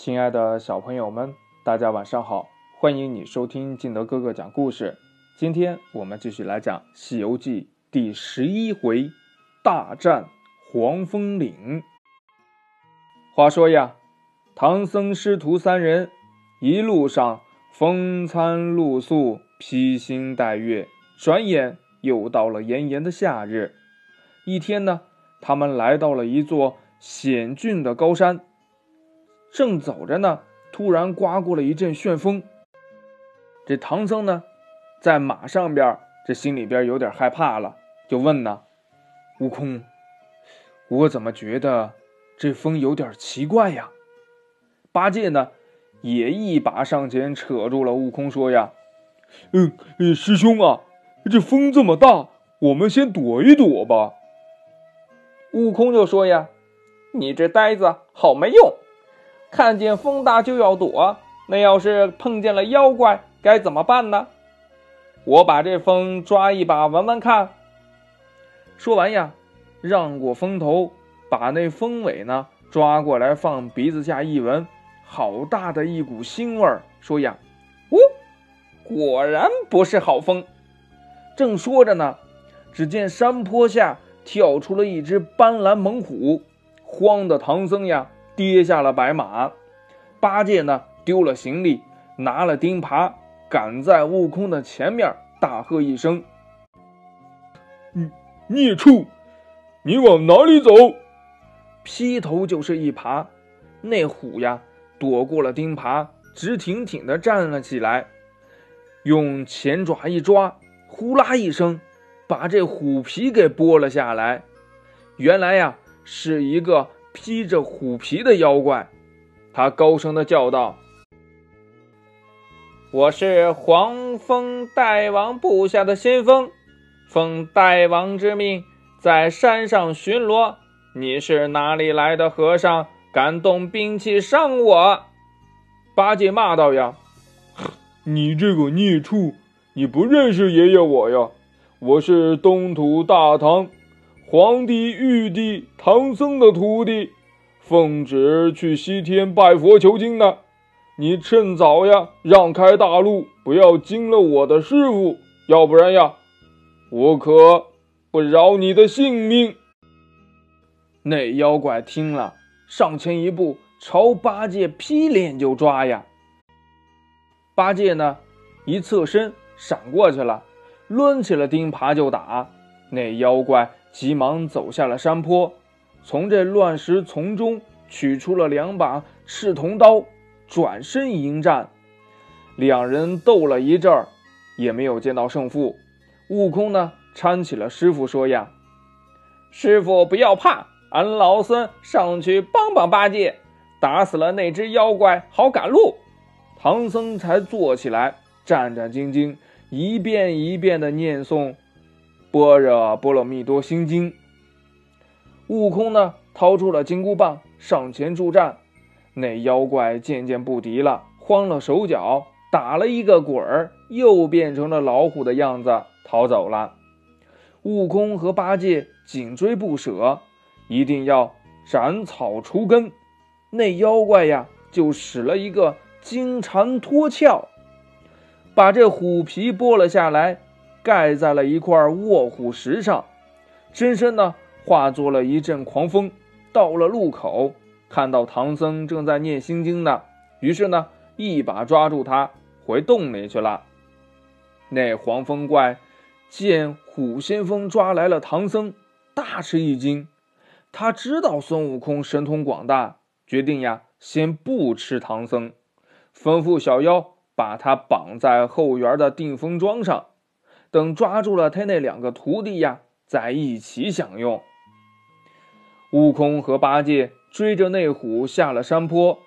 亲爱的小朋友们，大家晚上好！欢迎你收听敬德哥哥讲故事。今天我们继续来讲《西游记》第十一回“大战黄风岭”。话说呀，唐僧师徒三人一路上风餐露宿，披星戴月，转眼又到了炎炎的夏日。一天呢，他们来到了一座险峻的高山。正走着呢，突然刮过了一阵旋风。这唐僧呢，在马上边，这心里边有点害怕了，就问呢：“悟空，我怎么觉得这风有点奇怪呀？”八戒呢，也一把上前扯住了悟空，说：“呀，嗯，师兄啊，这风这么大，我们先躲一躲吧。”悟空就说：“呀，你这呆子，好没用。”看见风大就要躲，那要是碰见了妖怪该怎么办呢？我把这风抓一把闻闻看。说完呀，让过风头，把那风尾呢抓过来放鼻子下一闻，好大的一股腥味儿。说呀，哦，果然不是好风。正说着呢，只见山坡下跳出了一只斑斓猛虎，慌的唐僧呀。跌下了白马，八戒呢丢了行李，拿了钉耙，赶在悟空的前面，大喝一声：“你孽畜，你往哪里走？”劈头就是一耙，那虎呀躲过了钉耙，直挺挺的站了起来，用前爪一抓，呼啦一声，把这虎皮给剥了下来。原来呀是一个。披着虎皮的妖怪，他高声的叫道：“我是黄风大王部下的先锋，奉大王之命在山上巡逻。你是哪里来的和尚，敢动兵器伤我？”八戒骂道：“呀，你这个孽畜，你不认识爷爷我呀？我是东土大唐。”皇帝、玉帝、唐僧的徒弟，奉旨去西天拜佛求经呢。你趁早呀，让开大路，不要惊了我的师傅，要不然呀，我可不饶你的性命。那妖怪听了，上前一步，朝八戒劈脸就抓呀。八戒呢，一侧身闪过去了，抡起了钉耙就打那妖怪。急忙走下了山坡，从这乱石丛中取出了两把赤铜刀，转身迎战。两人斗了一阵儿，也没有见到胜负。悟空呢，搀起了师傅，说：“呀，师傅不要怕，俺老孙上去帮帮八戒，打死了那只妖怪，好赶路。”唐僧才坐起来，战战兢兢，一遍一遍的念诵。般若波罗蜜多心经。悟空呢，掏出了金箍棒，上前助战。那妖怪渐渐不敌了，慌了手脚，打了一个滚儿，又变成了老虎的样子逃走了。悟空和八戒紧追不舍，一定要斩草除根。那妖怪呀，就使了一个金蝉脱壳，把这虎皮剥了下来。盖在了一块卧虎石上，深深呢化作了一阵狂风，到了路口，看到唐僧正在念心经呢，于是呢一把抓住他，回洞里去了。那黄风怪见虎先锋抓来了唐僧，大吃一惊，他知道孙悟空神通广大，决定呀先不吃唐僧，吩咐小妖把他绑在后园的定风桩上。等抓住了他那两个徒弟呀，再一起享用。悟空和八戒追着那虎下了山坡，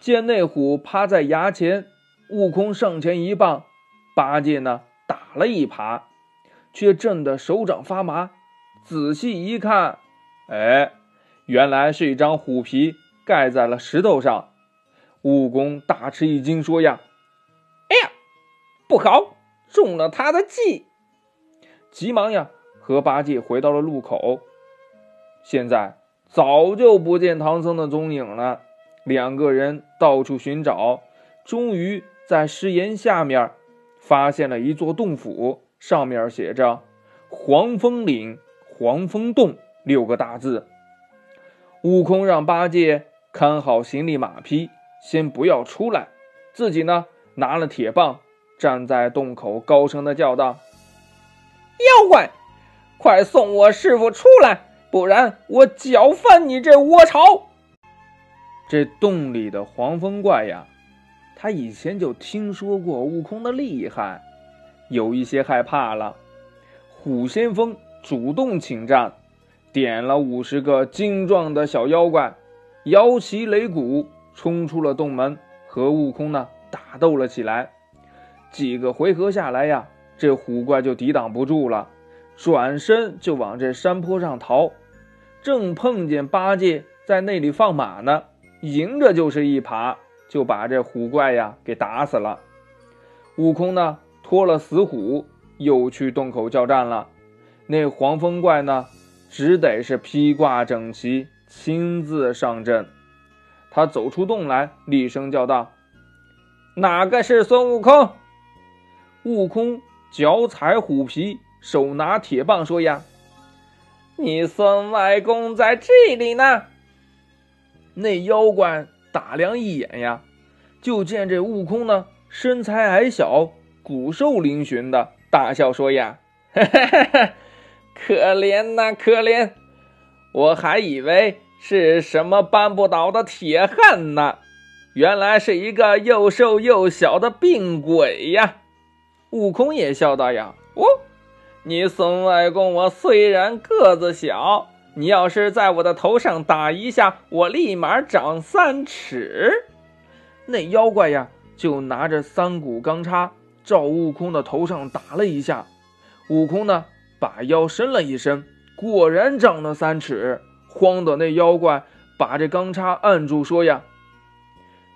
见那虎趴在崖前，悟空上前一棒，八戒呢打了一耙，却震得手掌发麻。仔细一看，哎，原来是一张虎皮盖在了石头上。悟空大吃一惊，说：“呀，哎呀，不好！”中了他的计，急忙呀和八戒回到了路口。现在早就不见唐僧的踪影了，两个人到处寻找，终于在石岩下面发现了一座洞府，上面写着“黄风岭黄风洞”六个大字。悟空让八戒看好行李马匹，先不要出来，自己呢拿了铁棒，站在洞口，高声的叫道：“妖怪，快送我师傅出来，不然我搅翻你这窝巢！”这洞里的黄风怪呀，他以前就听说过悟空的厉害，有一些害怕了。虎先锋主动请战，点了五十个精壮的小妖怪，摇旗擂鼓，冲出了洞门，和悟空呢打斗了起来。几个回合下来呀，这虎怪就抵挡不住了，转身就往这山坡上逃，正碰见八戒在那里放马呢。迎着就是一耙，就把这虎怪呀给打死了。悟空呢脱了死虎，又去洞口叫战了。那黄风怪呢，只得是披挂整齐，亲自上阵。他走出洞来，厉声叫道：“哪个是孙悟空？”悟空脚踩虎皮，手拿铁棒，说：“呀，你孙外公在这里呢。”那妖怪打量一眼呀，就见这悟空呢，身材矮小，骨瘦嶙峋的，大笑说：“呀，哈哈哈可怜呐，可怜！我还以为是什么扳不倒的铁汉呢，原来是一个又瘦又小的病鬼呀！”悟空也笑道：“呀，哦，你孙外公，我虽然个子小。”你要是在我的头上打一下，我立马长三尺。那妖怪呀，就拿着三股钢叉照悟空的头上打了一下。悟空呢，把腰伸了一伸，果然长了三尺。慌的那妖怪把这钢叉按住，说：“呀，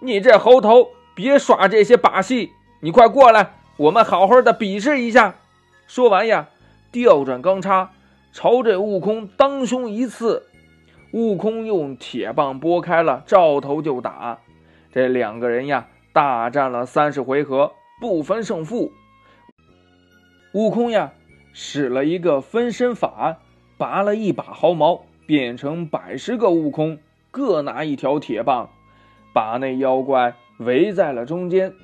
你这猴头，别耍这些把戏，你快过来，我们好好的比试一下。”说完呀，调转钢叉。朝着悟空当胸一刺，悟空用铁棒拨开了，照头就打。这两个人呀，大战了三十回合，不分胜负。悟空呀，使了一个分身法，拔了一把毫毛，变成百十个悟空，各拿一条铁棒，把那妖怪围在了中间。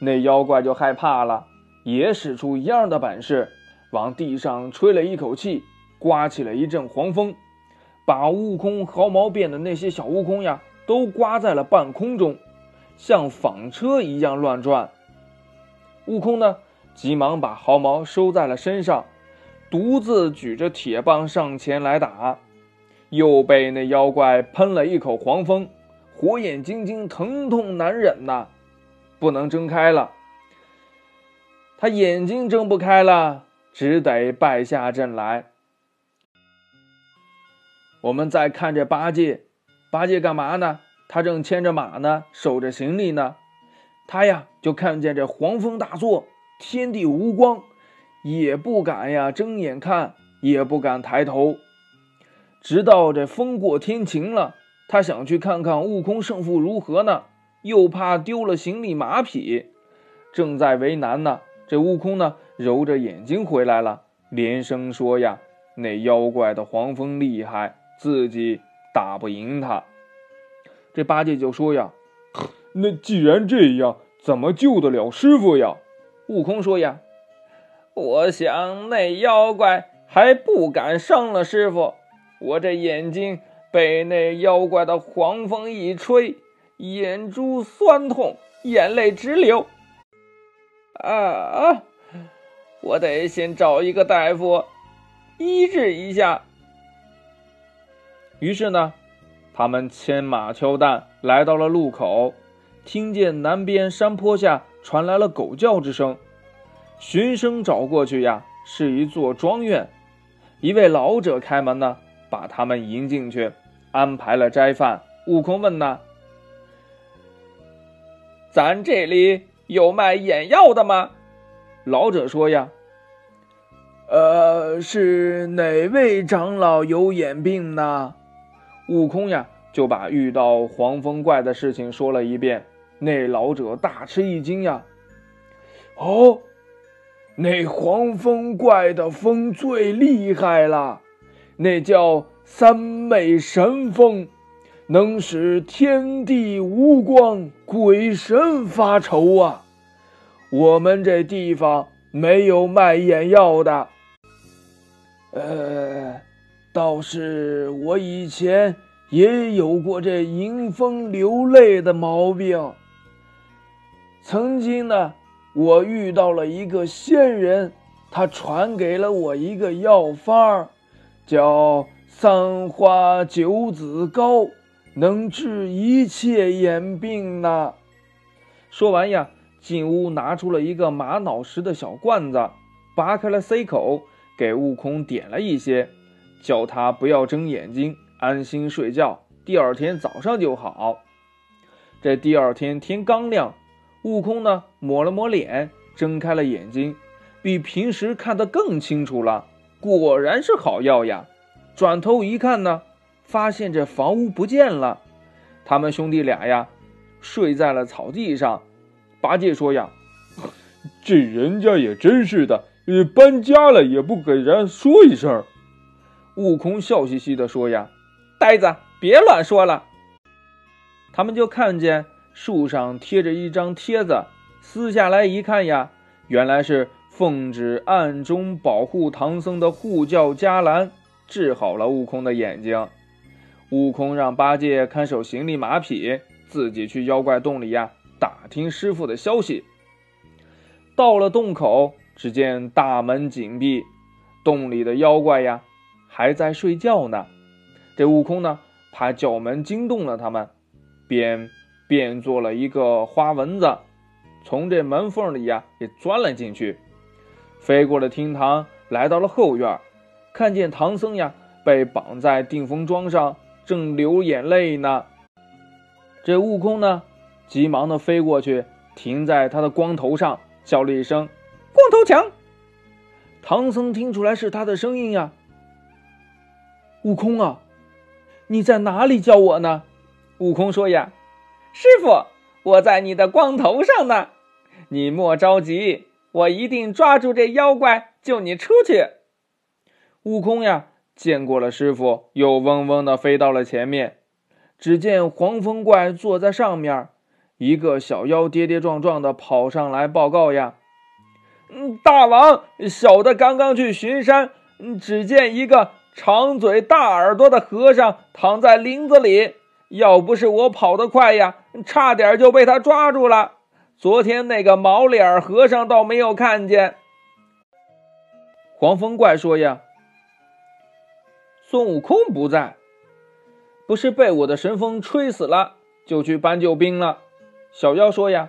那妖怪就害怕了，也使出一样的本事，往地上吹了一口气。刮起了一阵黄风，把悟空毫毛变的那些小悟空呀，都刮在了半空中，像纺车一样乱转。悟空呢，急忙把毫毛收在了身上，独自举着铁棒上前来打，又被那妖怪喷了一口黄风，火眼金睛，疼痛难忍呐，不能睁开了。他眼睛睁不开了，只得败下阵来。我们再看这八戒，八戒干嘛呢？他正牵着马呢，守着行李呢。他呀，就看见这黄风大作，天地无光，也不敢呀睁眼看，也不敢抬头。直到这风过天晴了，他想去看看悟空胜负如何呢，又怕丢了行李马匹，正在为难呢。这悟空呢，揉着眼睛回来了，连声说呀：“那妖怪的黄风厉害。”自己打不赢他，这八戒就说呀：“ 那既然这样，怎么救得了师傅呀？”悟空说呀：“我想那妖怪还不敢伤了师傅，我这眼睛被那妖怪的黄风一吹，眼珠酸痛，眼泪直流。啊啊，我得先找一个大夫医治一下。”于是呢，他们牵马挑担来到了路口，听见南边山坡下传来了狗叫之声，循声找过去呀，是一座庄院，一位老者开门呢，把他们迎进去，安排了斋饭。悟空问呢：“咱这里有卖眼药的吗？”老者说呀：“呃，是哪位长老有眼病呢？”悟空呀，就把遇到黄风怪的事情说了一遍。那老者大吃一惊呀！哦，那黄风怪的风最厉害了，那叫三昧神风，能使天地无光，鬼神发愁啊！我们这地方没有卖眼药的。呃，倒是我以前也有过这迎风流泪的毛病。曾经呢，我遇到了一个仙人，他传给了我一个药方叫三花九子膏，能治一切眼病呢。说完呀，进屋拿出了一个玛瑙石的小罐子，拔开了塞口，给悟空点了一些，叫他不要睁眼睛，安心睡觉，第二天早上就好。这第二天天刚亮。悟空呢，抹了抹脸，睁开了眼睛，比平时看得更清楚了。果然是好药呀！转头一看呢，发现这房屋不见了。他们兄弟俩呀，睡在了草地上。八戒说呀：“这人家也真是的，搬家了也不给人说一声。”悟空笑嘻嘻地说呀：“呆子，别乱说了。”他们就看见。树上贴着一张帖子，撕下来一看呀，原来是奉旨暗中保护唐僧的护教伽蓝治好了悟空的眼睛。悟空让八戒看守行李马匹，自己去妖怪洞里呀打听师傅的消息。到了洞口，只见大门紧闭，洞里的妖怪呀还在睡觉呢。这悟空呢，怕叫门惊动了他们，便。变做了一个花蚊子，从这门缝里呀也钻了进去，飞过了厅堂，来到了后院，看见唐僧呀被绑在定风桩上，正流眼泪呢。这悟空呢，急忙的飞过去，停在他的光头上，叫了一声：“光头强！”唐僧听出来是他的声音呀。悟空啊，你在哪里叫我呢？悟空说呀。师傅，我在你的光头上呢，你莫着急，我一定抓住这妖怪，救你出去。悟空呀，见过了师傅，又嗡嗡的飞到了前面。只见黄风怪坐在上面，一个小妖跌跌撞撞的跑上来报告呀：“嗯，大王，小的刚刚去巡山，只见一个长嘴大耳朵的和尚躺在林子里。”要不是我跑得快呀，差点就被他抓住了。昨天那个毛脸和尚倒没有看见。黄风怪说呀：“孙悟空不在，不是被我的神风吹死了，就去搬救兵了。”小妖说呀：“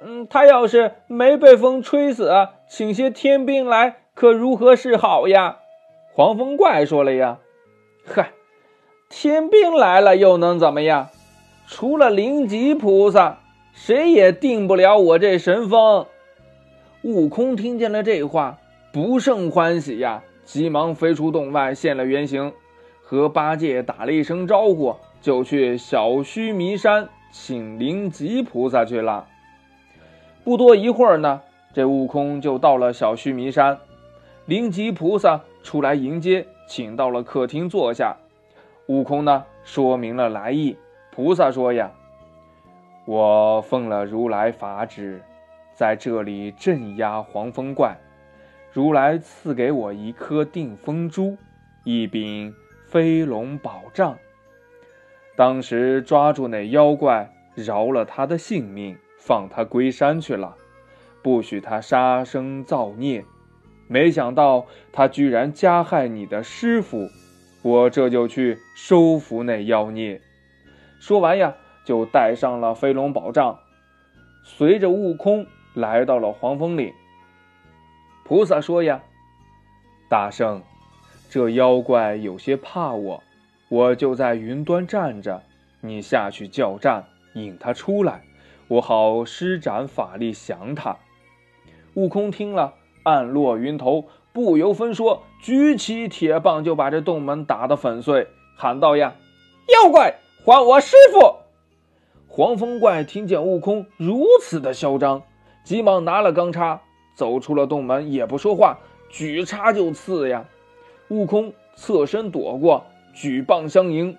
嗯，他要是没被风吹死，请些天兵来，可如何是好呀？”黄风怪说了呀：“嗨。”天兵来了又能怎么样？除了灵吉菩萨，谁也定不了我这神风。悟空听见了这话，不胜欢喜呀，急忙飞出洞外，现了原形，和八戒打了一声招呼，就去小须弥山请灵吉菩萨去了。不多一会儿呢，这悟空就到了小须弥山，灵吉菩萨出来迎接，请到了客厅坐下。悟空呢，说明了来意。菩萨说呀：“我奉了如来法旨，在这里镇压黄风怪。如来赐给我一颗定风珠，一柄飞龙宝杖。当时抓住那妖怪，饶了他的性命，放他归山去了，不许他杀生造孽。没想到他居然加害你的师傅。”我这就去收服那妖孽。说完呀，就带上了飞龙宝杖，随着悟空来到了黄风岭。菩萨说呀：“大圣，这妖怪有些怕我，我就在云端站着，你下去叫战，引他出来，我好施展法力降他。”悟空听了，暗落云头。不由分说，举起铁棒就把这洞门打得粉碎，喊道：“呀，妖怪，还我师傅！黄风怪听见悟空如此的嚣张，急忙拿了钢叉，走出了洞门，也不说话，举叉就刺呀。悟空侧身躲过，举棒相迎，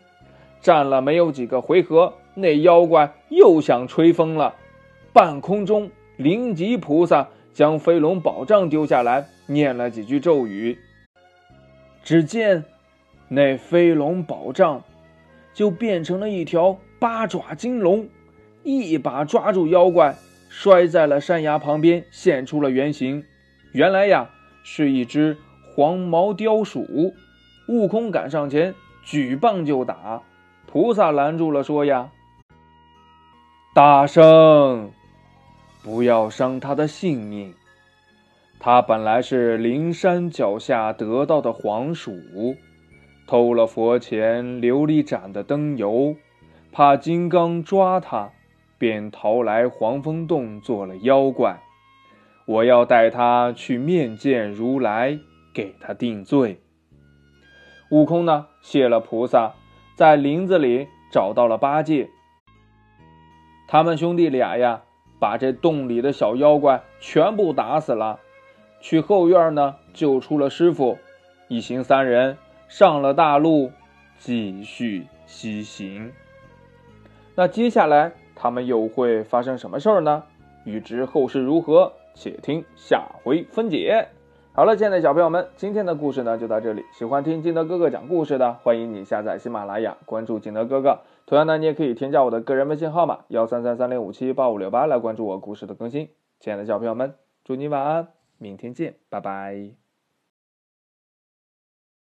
战了没有几个回合，那妖怪又想吹风了。半空中，灵吉菩萨将飞龙宝杖丢下来，念了几句咒语，只见那飞龙宝杖就变成了一条。八爪金龙一把抓住妖怪，摔在了山崖旁边，现出了原形。原来呀，是一只黄毛雕鼠。悟空赶上前，举棒就打。菩萨拦住了，说：“呀，大圣，不要伤他的性命。他本来是灵山脚下得到的黄鼠，偷了佛前琉璃盏的灯油。”怕金刚抓他，便逃来黄风洞做了妖怪。我要带他去面见如来，给他定罪。悟空呢，谢了菩萨，在林子里找到了八戒。他们兄弟俩呀，把这洞里的小妖怪全部打死了。去后院呢，救出了师傅。一行三人上了大路，继续西行。那接下来他们又会发生什么事儿呢？欲知后事如何，且听下回分解。好了，亲爱的小朋友们，今天的故事呢就到这里。喜欢听金德哥哥讲故事的，欢迎你下载喜马拉雅，关注金德哥哥。同样呢，你也可以添加我的个人微信号码幺三三三零五七八五六八来关注我故事的更新。亲爱的小朋友们，祝你晚安，明天见，拜拜。